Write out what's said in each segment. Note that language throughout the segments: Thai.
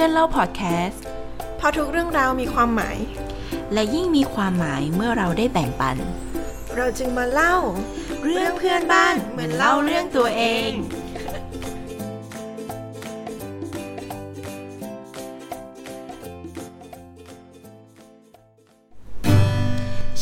พื่อนเล่าพอดแคสต์เพราะทุกเรื่องราวมีความหมาย และยิ่งมีความหมายเมื่อเราได้แบ่งปัน เราจึงมาเล่า เรื่องเพื่อนบ้านเหมือนเล่าเรื่องตัวเอง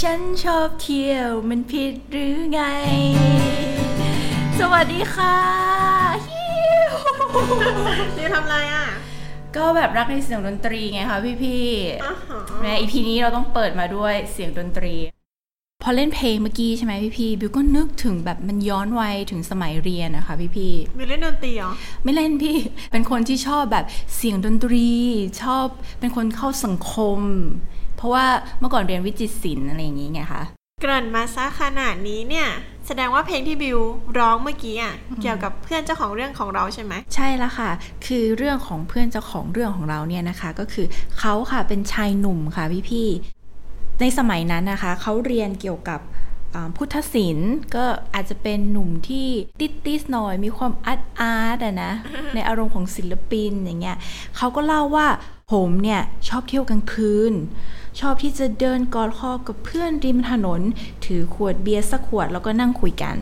ฉันชอบเที่ยวมันผิดหรือไง สวัสดีค่ะฮิว นี่ทำอะไรอะ ก็แบบรักในเสียงดนตรีไงคะพี่ๆอ๋อในอีพีนี้เราต้องเปิดมาด้วยเสียงดนตรี พอเล่นเพลงเมื่อกี้ใช่ไหมพี่พี่ๆบิวก็นึกถึงแบบมันย้อนวัยถึงสมัยเรียนนะคะพี่พี่มีเล่นดนตรีเหรอๆไม่เล่นพี่ เป็นคนที่ชอบแบบเสียงดนตรี ชอบเป็นคนเข้าสังคม เพราะว่าเมื่อก่อนเรียนวิจิตรศิลป์อะไรอย่างงี้ไงคะเกริ่นมาซะขนาดนี้เนี่ยแส ดงว่าเพลงที่บิวร้องเมื่อกี้อะเกี่ยวกับเพื่อนเจ้าของเรื่องของเราใช่ไหมใช่แล้วค่ะ คือเรื่องของเพื่อนเจ้าของเรื่องของเราเนี่ยนะคะ ก็คือเขาค่ะเป็นชายหนุ่มค่ะพี่พี่ๆในสมัยนั้นนะคะเขาเรียนเกี่ยวกับอ่าพุทธศิลป์ก็อาจจะเป็นหนุ่มที่ติดติสๆหน่อยมีความอาร์ตอาร์ตอะนะ ในอารมณ์ของศิลปินอย่างเงี้ยเขาก็เล่าว่าผมเนี่ยชอบเที่ยวกลางคืน ชอบที่จะเดินกอดคอกับเพื่อนริมถนน ถือขวดเบียร์สักขวดแล้วก็นั่งคุยกัน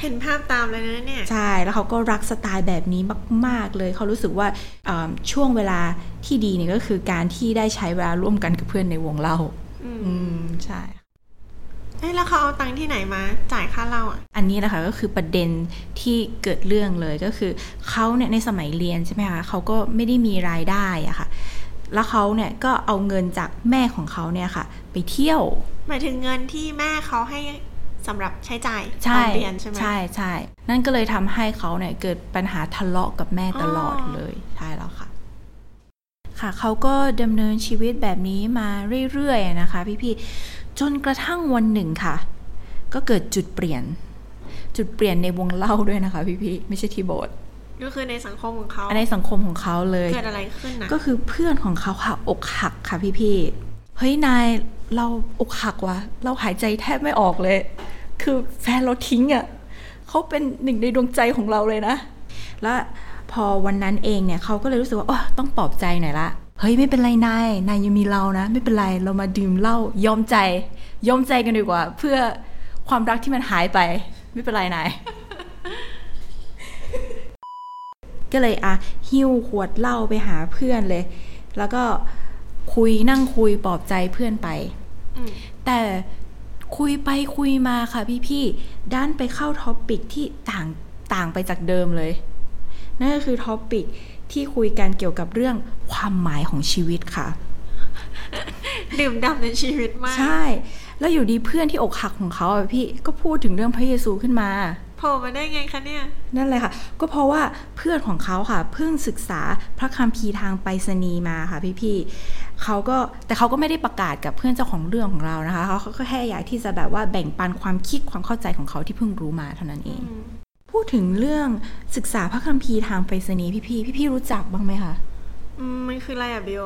เห็นภาพตามเลยนะเนี่ย ใช่ แล้วเขาก็รักสไตล์แบบนี้มาก ๆ เลย เขารู้สึกว่าอ่าช่วงเวลาที่ดีเนี่ยก็คือการที่ได้ใช้เวลาร่วมกันกับเพื่อนในวงเล่า อืมอืมใช่เอ้ยแล้วเขาเอาตังค์ที่ไหนมาจ่ายค่าเหล้าอะ อันนี้นะคะก็คือประเด็นที่เกิดเรื่องเลยก็คือเขาเนี่ยในสมัยเรียนใช่ไหมคะเขาก็ไม่ได้มีรายได้อะค่ะ แล้วเขาเนี่ยก็เอาเงินจากแม่ของเขาเนี่ยค่ะ ไปเที่ยว หมายถึงเงินที่แม่เขาให้สำหรับใช้จ่ายตใช่อนเรียนใช่ไหมใช่ใช่นั่นก็เลยทำให้เขาเนี่ยเกิดปัญหาทะเลาะกับแม่ตลอดอ๋อเลยใช่แล้วค่ะ ค่ะเขาก็ดำเนินชีวิตแบบนี้มาเรื่อยๆอะนะคะ พี่ๆจนกระทั่งวันหนึ่งค่ะ ก็เกิดจุดเปลี่ยน จุดเปลี่ยนในวงเล่าด้วยนะคะ พี่ๆไม่ใช่ที่โบสถ์ ก็คือในสังคมของเขาอันในสังคมของเขาเลยเกิดอะไรขึ้นนะก็คือเพื่อนของเขาค่ะอกหักค่ะพี่ๆเฮ้ยนายเราอกหักวะเราหายใจแทบไม่ออกเลย คือแฟนเราทิ้งอะ่ะเขาเป็นหนึ่งในดวงใจของเราเลยนะ แล้วพอวันนั้นเองเนี่ยเขาก็เลยรู้สึกว่าอ๋อต้องปลอบใจหน่อยละเฮ้ยไม่เป็นไรนายนายยังมีเรานะ ไม่เป็นไรเรามาดื่มเหล้ายอมใจ ยอมใจกันดีกว่า เพื่อความรักที่มันหายไป ไม่เป็นไรนาย ก็เลยอะหิ้วขวดเหล้าไปหาเพื่อนเลย แล้วก็คุยนั่งคุยปลอบใจเพื่อนไปอืมแต่คุยไปคุยมาค่ะพี่ๆดันไปเข้า topic ที่ต่างต่างไปจากเดิมเลย นั่นก็คือ topic ที่คุยกันเกี่ยวกับเรื่องความหมายของชีวิตค่ะ ดื่มด่ำในชีวิตมาก ใช่ แล้วอยู่ดีเพื่อนที่อกหักของเขาอะพี่ก็พูดถึงเรื่องพระเยซูขึ้นมา โผล่มาได้ไงคะเนี่ย นั่นเลยค่ะ ก็เพราะว่าเพื่อนของเขาค่ะ เพิ่งศึกษาพระคัมภีร์ทางไปรษณีย์มาค่ะพี่ๆเขาก็แต่เขาก็ไม่ได้ประกาศกับเพื่อนเจ้าของเรื่องของเรานะคะเขาเขาก็แค่อยากที่จะแบบว่าแบ่งปันความคิดความเข้าใจของเขาที่เพิ่งรู้มาเท่านั้นเองอืมพูดถึงเรื่องศึกษาพระคัมภีร์ทางไปรษณีย์พี่ๆพี่ๆรู้จักบ้างไหมคะอืมมันคืออะไรอะบิว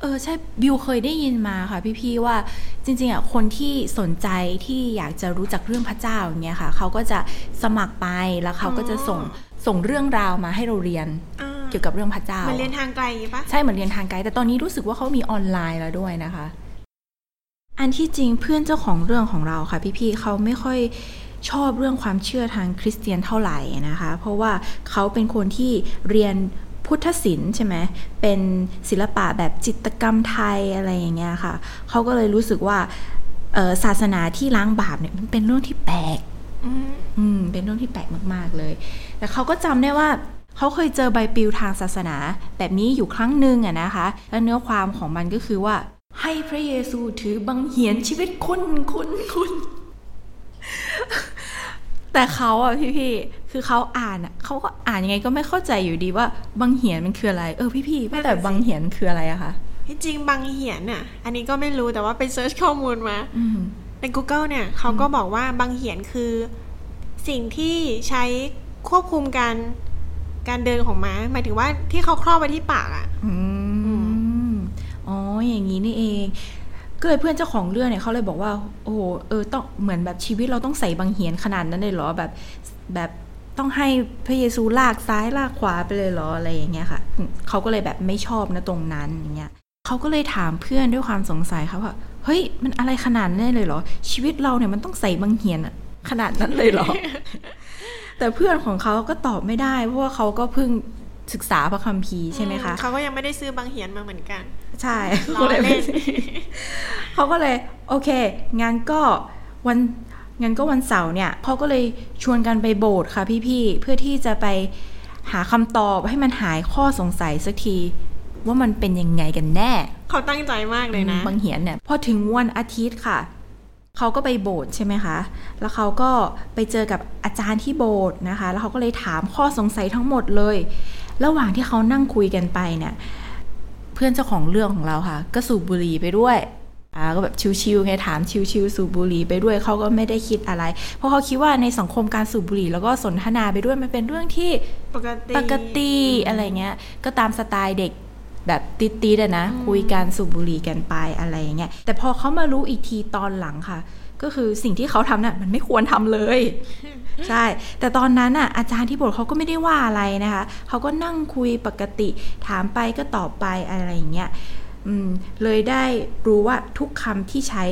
เออใช่บิวเคยได้ยินมาค่ะพี่ๆว่าจริงๆอะคนที่สนใจที่อยากจะรู้จักเรื่องพระเจ้าอย่างเงี้ยค่ะเขาก็จะสมัครไปแล้วเขาก็จะส่งส่งเรื่องราวมาให้เราเรียนอ่าเกี่ยวกับเรื่องพระเจ้ามันเรียนทางไกลอย่างงี้ปะใช่เหมือนเรียนทางไกล แต่ตอนนี้รู้สึกว่าเขามีออนไลน์แล้วด้วยนะคะ อันที่จริงเพื่อนเจ้าของเรื่องของเราค่ะ พี่ๆเขาไม่ค่อยชอบเรื่องความเชื่อทางคริสเตียนเท่าไหร่นะคะ เพราะว่าเขาเป็นคนที่เรียน พุทธศิลป์ใช่ไหมเป็นศิลปะแบบจิตรกรรมไทยอะไรอย่างเงี้ยค่ะเขาก็เลยรู้สึกว่าเอ่อศาสนาที่ล้างบาปเนี่ยมันเป็นเรื่องที่แปลกอืมอืมเป็นเรื่องที่แปลกมาก ๆเลย แต่เขาก็จำได้ว่าเขาเคยเจอใบปลิวทางศาสนา แบบนี้อยู่ครั้งหนึ่งอะนะคะ และเนื้อความของมันก็คือว่า ให้พระเยซูถือบังเหียนชีวิตคุณคุณคุณ แต่เขาอะพี่ๆคือเขาอ่านอะเขาก็อ่านยังไงก็ไม่เข้าใจอยู่ดีว่าบังเหียนมันคืออะไร เออพี่ๆว่าแต่บังเหียนมันคืออะไรอะคะที่จริงบางเหียนน่ะ อันนี้ก็ไม่รู้แต่ว่าไปเซิร์ชข้อมูลมาอืมใน Google เนี่ยเขาก็บอกว่าบางเหียนคือ สิ่งที่ใช้ควบคุมการการเดินของม้าหมายถึงว่าที่เขาครอบไว้ที่ปากอะอืมอ๋ออย่างนี้นี่เอง ก็เลยเพื่อนเจ้าของเรื่องเนี่ยเขาเลยบอกว่าโอ้โหเออต้องเหมือนแบบชีวิตเราต้องใส่บางเหียนขนาดนั้นเลยเหรอแบบแบบต้องให้พระเยซูลากซ้ายลากขวาไปเลยเหรออะไรอย่างเงี้ยค่ะเขาก็เลยแบบไม่ชอบนะตรงนั้นอย่างเงี้ยเขาก็เลยถามเพื่อนด้วยความสงสัยเขาว่าเฮ้ยมันอะไรขนาดนั้นเลยเหรอ ชีวิตเราเนี่ยมันต้องใส่บังเหียนอะขนาดนั้นเลยเหรอ แต่เพื่อนของเขาก็ตอบไม่ได้ เพราะว่าเขาก็เพิ่ง ศึกษาพระคัมภีร์ใช่ไหมคะเขาก็ยังไม่ได้ซื้อบางเหียนมาเหมือนกัน ใช่ล้อเล่นเขาก็เลยโอเคงั้นก็วันงั้นก็วันเสาร์เนี่ยเขาก็เลยชวนกันไปโบสถ์ค่ะพี่ๆเพื่อที่จะไปหาคำตอบให้มันหายข้อสงสัยสักที ว่ามันเป็นยังไงกันแน่ เขาตั้งใจมากเลยนะ บางเหียนเนี่ยพอถึงวันอาทิตย์ค่ะเขาก็ไปโบสถ์ใช่ไหมคะ แล้วเขาก็ไปเจอกับอาจารย์ที่โบสถ์นะคะ แล้วเขาก็เลยถามข้อสงสัยทั้งหมดเลย ระหว่างที่เขานั่งคุยกันไปเนี่ย เพื่อนเจ้าของเรื่องของเราค่ะ ก็สูบบุหรี่ไปด้วยอ่าก็แบบชิวๆไงถามชิวๆสูบบุหรี่ไปด้วยเขาก็ไม่ได้คิดอะไร เพราะเขาคิดว่าในสังคมการสูบบุหรี่แล้วก็สนทนาไปด้วยมันเป็นเรื่องที่ปกติปกติอะไรเงี้ย ก็ตามสไตล์เด็ก แบบติดๆอะนะ คุยกันสูบบุหรี่กันไปอะไรอย่างเงี้ยแต่พอเขามารู้อีกทีตอนหลังค่ะ ก็คือสิ่งที่เขาทำน่ะมันไม่ควรทำเลย ใช่ แต่ตอนนั้นอะอาจารย์ที่โบสถ์เขาก็ไม่ได้ว่าอะไรนะคะเขาก็นั่งคุยปกติถามไปก็ตอบไปอะไรอย่างเงี้ยอืมเลยได้รู้ว่าทุกคำที่ใช้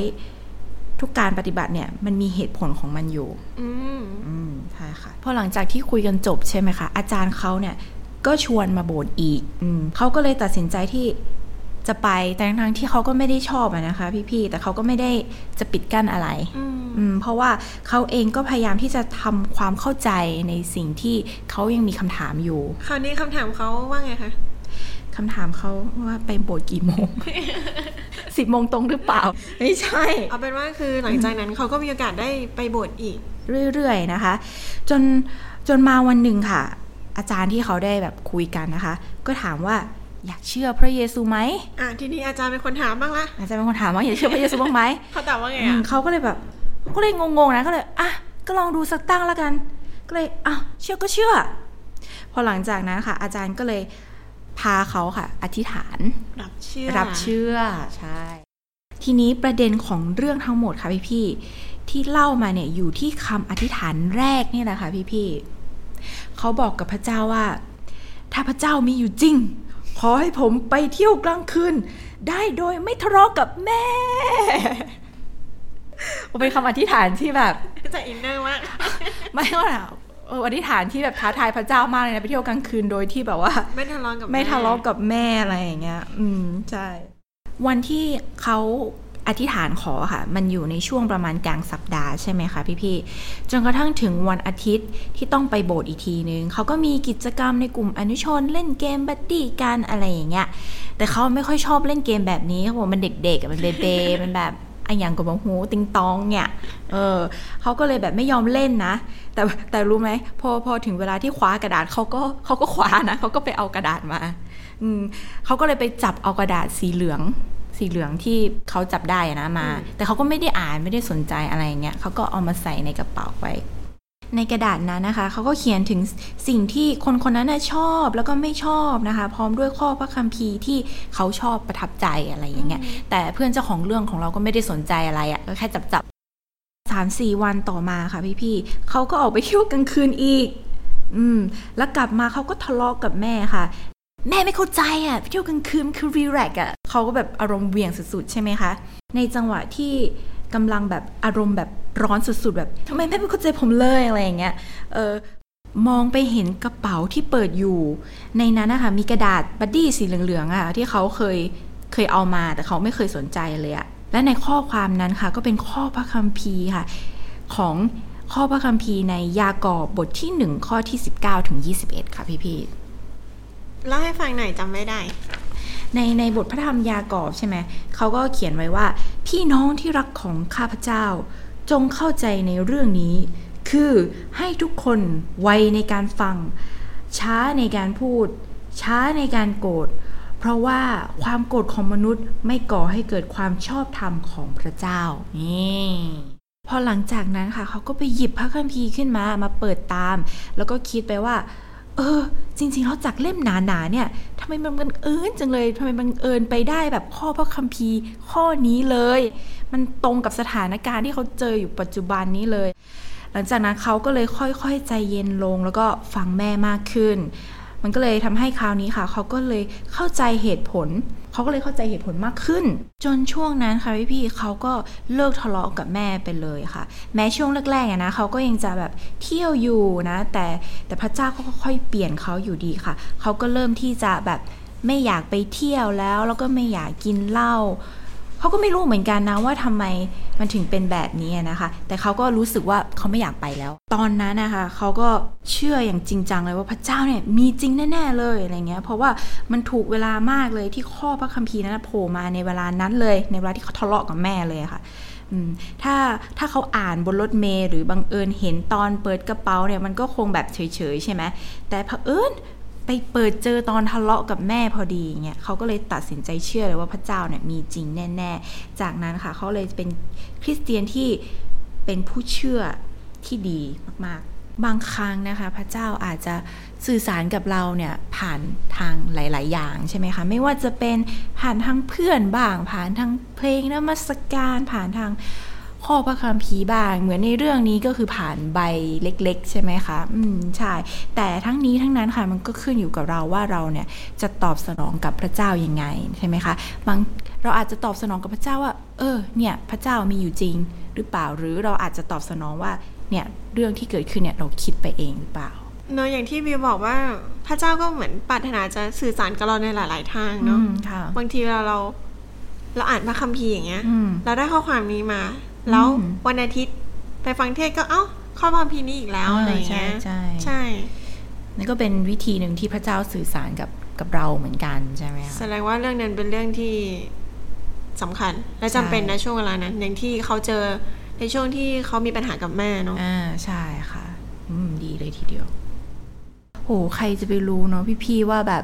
ทุกการปฏิบัติเนี่ยมันมีเหตุผลของมันอยู่ อืมอืมใช่ค่ะ พอหลังจากที่คุยกันจบใช่ไหมคะ อาจารย์เขาเนี่ย ก็ชวนมาโบสถ์อีกอืมเขาก็เลยตัดสินใจที่จะไปแต่ทั้งๆที่เขาก็ไม่ได้ชอบอะนะคะ พี่ๆแต่เขาก็ไม่ได้จะปิดกั้นอะไรอืมอืมเพราะว่าเขาเองก็พยายามที่จะทำความเข้าใจในสิ่งที่เขายังมีคำถามอยู่คราวนี้คำถามเขาว่าไงคะคำถามเขาว่าไปโบสถ์กี่โมงสิบโมงตรงหรือเปล่า ไม่ใช่ เอาเป็นว่าคือหลังจากนั้นเขาก็มีโอกาสได้ไปโบสถ์อีก เรื่อยๆนะคะ จนจนมาวันหนึ่งค่ะ อาจารย์ที่เขาได้แบบคุยกันนะคะ ก็ถามว่าอยากเชื่อพระเยซูไหมอะทีนี้อาจารย์เป็นคนถามบ้างละอาจารย์เป็นคนถามว่าอยากเชื่อพระเยซูบ้างไหมเขาตอบว่าไงอือะมเขาก็เลยแบบเขาก็เลยงงๆนะก็เลยอะก็ลองดูสักตั้งแล้วกัน ก็เลยอ้าวเชื่อก็เชื่อ พอหลังจากนั้นค่ะ อาจารย์ก็เลยพาเขาค่ะ อธิษฐาน รับเชื่อรับเชื่อใช่ ทีนี้ประเด็นของเรื่องทั้งหมดค่ะพี่ๆที่เล่ามาเนี่ยอยู่ที่คำอธิษฐานแรกนี่แหละค่ะพี่ๆ เขาบอกกับพระเจ้าว่า ถ้าพระเจ้ามีอยู่จริง ขอให้ผมไปเที่ยวกลางคืน ได้โดยไม่ทะเลาะกับแม่เป็นคำอธิษฐานที่แบบจะ inner มากไม่ว่าเอออธิษฐานที่แบบท้าทายพระเจ้ามากเลยนะไปเที่ยวกลางคืนโดยที่แบบว่า ไม่ทะเลาะกับไม่ทะเลาะกับแม่อะไรอย่างเงี้ย อืมใช่วันที่เขา อธิษฐานขอค่ะ มันอยู่ในช่วงประมาณกลางสัปดาห์ใช่ไหมคะพี่ๆจนกระทั่งถึงวันอาทิตย์ที่ต้องไปโบสถ์อีกทีนึงเขาก็มีกิจกรรมในกลุ่มอนุชนเล่นเกม buddy กันอะไรอย่างเงี้ยแต่เขาไม่ค่อยชอบเล่นเกมแบบนี้เขาบอกมันเด็กๆมันเบเบมันแบบไอะอย่างกับหูติงตองเนี่ย เออเขาก็เลยแบบไม่ยอมเล่นนะ แต่แต่รู้ไหมพอพอถึงเวลาที่คว้ากระดาษเขาก็เขาก็คว้านะเขาก็ไปเอากระดาษมา อืมเขาก็เลยไปจับเอากระดาษสีเหลือง สีเหลืองที่เขาจับได้อะนะมา แต่เขาก็ไม่ได้อ่านไม่ได้สนใจอะไรอย่างเงี้ยเขาก็เอามาใส่ในกระเป๋าไว้ในกระดาษนั้นนะคะ เขาก็เขียนถึงสิ่งที่คนคนนั้นน่ะชอบแล้วก็ไม่ชอบนะคะ พร้อมด้วยข้อพระคัมภีร์ที่เขาชอบประทับใจอะไรอย่างเงี้ย แต่เพื่อนเจ้าของเรื่องของเราก็ไม่ได้สนใจอะไรอะ่ะก็แค่จับจับสามสี่วันต่อมาค่ะพี่ๆเขาก็ออกไปเที่ยวกลางคืนอีก อืม แล้วกลับมาเขาก็ทะเลาะกกับแม่ค่ะ แม่ไม่เข้าใจอะไปเที่ยวกลางคืนคือรีแลกอะเขาก็แบบอารมณ์เวี่ยงสุดๆใช่ไหมคะ ในจังหวะที่กำลังแบบอารมณ์แบบร้อนสุดๆ แบบทำไมแม่ไม่เข้าใจผมเลยอะไรอย่างเงี้ยเออมองไปเห็นกระเป๋าที่เปิดอยู่ ในนั้นนะคะมีกระดาษ buddy สีเหลืองๆอะที่เขาเคยเคยเอามาแต่เขาไม่เคยสนใจเลยอะและในข้อความนั้นค่ะ ก็เป็นข้อพระคัมภีร์ค่ะ ของข้อพระคัมภีร์ในยากอบบทที่หนึ่งข้อที่ 19ถึง21 ค่ะพี่ๆ เล่าให้ฟังหน่อยจำไม่ได้ ในในบทพระธรรมยากอบใช่ไหมเขาก็เขียนไว้ว่า พี่น้องที่รักของข้าพเจ้า จงเข้าใจในเรื่องนี้ คือให้ทุกคนไวในการฟัง ช้าในการพูด ช้าในการโกรธเพราะว่าความโกรธของมนุษย์ไม่ก่อให้เกิดความชอบธรรมของพระเจ้านี่พอหลังจากนั้นค่ะเขาก็ไปหยิบพระคัมภีร์ขึ้นมามาเปิดตาม แล้วก็คิดไปว่า เออ จริงๆแล้วจากเล่มหนาๆเนี่ยทำไมมันบังเอิญจังเลยทำไมบังเอิญไปได้แบบข้อพระคัมภีร์ข้อนี้เลย มันตรงกับสถานการณ์ที่เขาเจออยู่ปัจจุบันนี้เลย หลังจากนั้นเขาก็เลยค่อยๆใจเย็นลงแล้วก็ฟังแม่มากขึ้น มันก็เลยทำให้คราวนี้ค่ะ เขาก็เลยเข้าใจเหตุผลเขาก็เลยเข้าใจเหตุผลมากขึ้น จนช่วงนั้นค่ะพี่พี่เขาก็เลิกทะเลาะกับแม่ไปเลยค่ะ แม้ช่วงแรกๆนะเขาก็ยังจะแบบเที่ยวอยู่นะ แต่แต่พระเจ้าก็ค่อยๆเปลี่ยนเขาอยู่ดีค่ะ เขาก็เริ่มที่จะแบบไม่อยากไปเที่ยวแล้ว แล้วก็ไม่อยากกินเหล้า เขาก็ไม่รู้เหมือนกันนะว่าทำไมมันถึงเป็นแบบนี้นะคะ แต่เขาก็รู้สึกว่าเขาไม่อยากไปแล้ว ตอนนั้นนะคะเขาก็เชื่ออย่างจริงจังเลยว่าพระเจ้าเนี่ยมีจริงแน่ๆเลยอะไรเงี้ย เพราะว่ามันถูกเวลามากเลยที่ข้อพระคัมภีร์นั้นโผล่มาในเวลานั้นเลย ในเวลาที่เขาทะเลาะกับแม่เลยะค่ะถ้าถ้าเขาอ่านบนรถเมล์หรือบังเอิญเห็นตอนเปิดกระเป๋าเนี่ยมันก็คงแบบเฉยๆใช่ไหมแต่เผอิญ ไปเปิดเจอตอนทะเลาะกับแม่พอดีเงี้ยเขาก็เลยตัดสินใจเชื่อเลยว่าพระเจ้าเนี่ยมีจริงแน่ๆ จากนั้นค่ะเขาเลยเป็นคริสเตียนที่เป็นผู้เชื่อที่ดีมากๆ บางครั้งนะคะ พระเจ้าอาจจะสื่อสารกับเราเนี่ยผ่านทางหลาย ๆ อย่างใช่ไหมคะ ไม่ว่าจะเป็นผ่านทางเพื่อนบ้าง ผ่านทางเพลงนมัสการผ่านทาง ข้อพระคัมภีร์บ้าง เหมือนในเรื่องนี้ก็คือผ่านใบเล็ก ๆ ใช่ไหมคะ อืมใช่ แต่ทั้งนี้ทั้งนั้นค่ะมันก็ขึ้นอยู่กับเราว่าเราเนี่ยจะตอบสนองกับพระเจ้ายังไงใช่ไหมคะบางเราอาจจะตอบสนองกับพระเจ้าว่า เออ เนี่ย พระเจ้ามีอยู่จริง หรือเปล่า หรือเราอาจจะตอบสนองว่า เนี่ย เรื่องที่เกิดขึ้นเนี่ยเราคิดไปเองหรือเปล่า เนอะอย่างที่บิวบอกว่าพระเจ้าก็เหมือนปรารถนาจะสื่อสารกับเราในหลาย ๆ ทางเนาะอืมค่ะบางทีเราเราเราอ่านพระคัมภีร์อย่างเงี้ยอืมเราได้ข้อความนี้มา แล้วอืมวันอาทิตย์ไปฟังเทศน์ก็เอ้าข้อความพีร์นี้อีกแล้วอ่าอะไรอย่างเงี้ยใช่ใช่ใช่นั่นก็เป็นวิธีหนึ่งที่พระเจ้าสื่อสารกับกับเราเหมือนกันใช่ไหมคะแสดงว่าเรื่องนั้นเป็นเรื่องที่สำคัญ และจำเป็นนะช่วงเวลานั้นอย่างที่เขาเจอในช่วงที่เขามีปัญหากับแม่เนาะอ่าใช่ค่ะ อืมดีเลยทีเดียวโหใครจะไปรู้เนาะพี่ๆว่าแบบ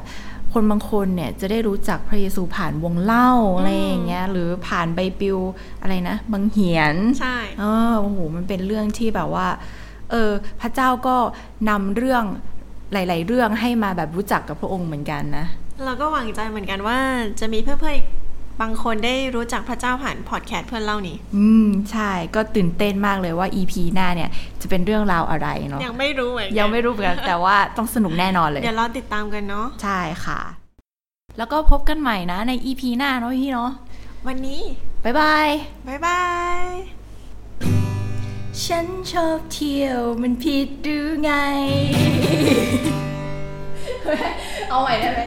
คนบางคนเนี่ยจะได้รู้จักพระเยซูผ่านวงเล่าอะไรอย่างเงี้ยหรือผ่านใบปลิวอะไรนะบางเหียนใช่เออโอ้โหมันเป็นเรื่องที่แบบว่าเออพระเจ้าก็นำเรื่องหลาย ๆ เรื่องให้มาแบบรู้จักกับพระองค์เหมือนกันนะเราก็หวังใจเหมือนกันว่าจะมีเพื่อนๆอีก บางคนได้รู้จักพระเจ้าผ่านพอดแคสต์เพื่อนเล่านี้อืม ใช่ ก็ตื่นเต้นมากเลยว่า EP หน้าเนี่ย จะเป็นเรื่องราวอะไรเนาะ ยังไม่รู้เหมือนกันยังไม่รู้เหมือนกัน แต่ว่าต้องสนุกแน่นอนเลย เดี๋ยวรอติดตามกันเนาะ ใช่ค่ะ แล้วก็พบกันใหม่นะใน EP หน้าเนาะพี่เนาะ วันนี้บ๊ายบายบ๊ายบาย ฉันชอบเที่ยวมันผิดหรือไง เอาใหม่ได้ไหม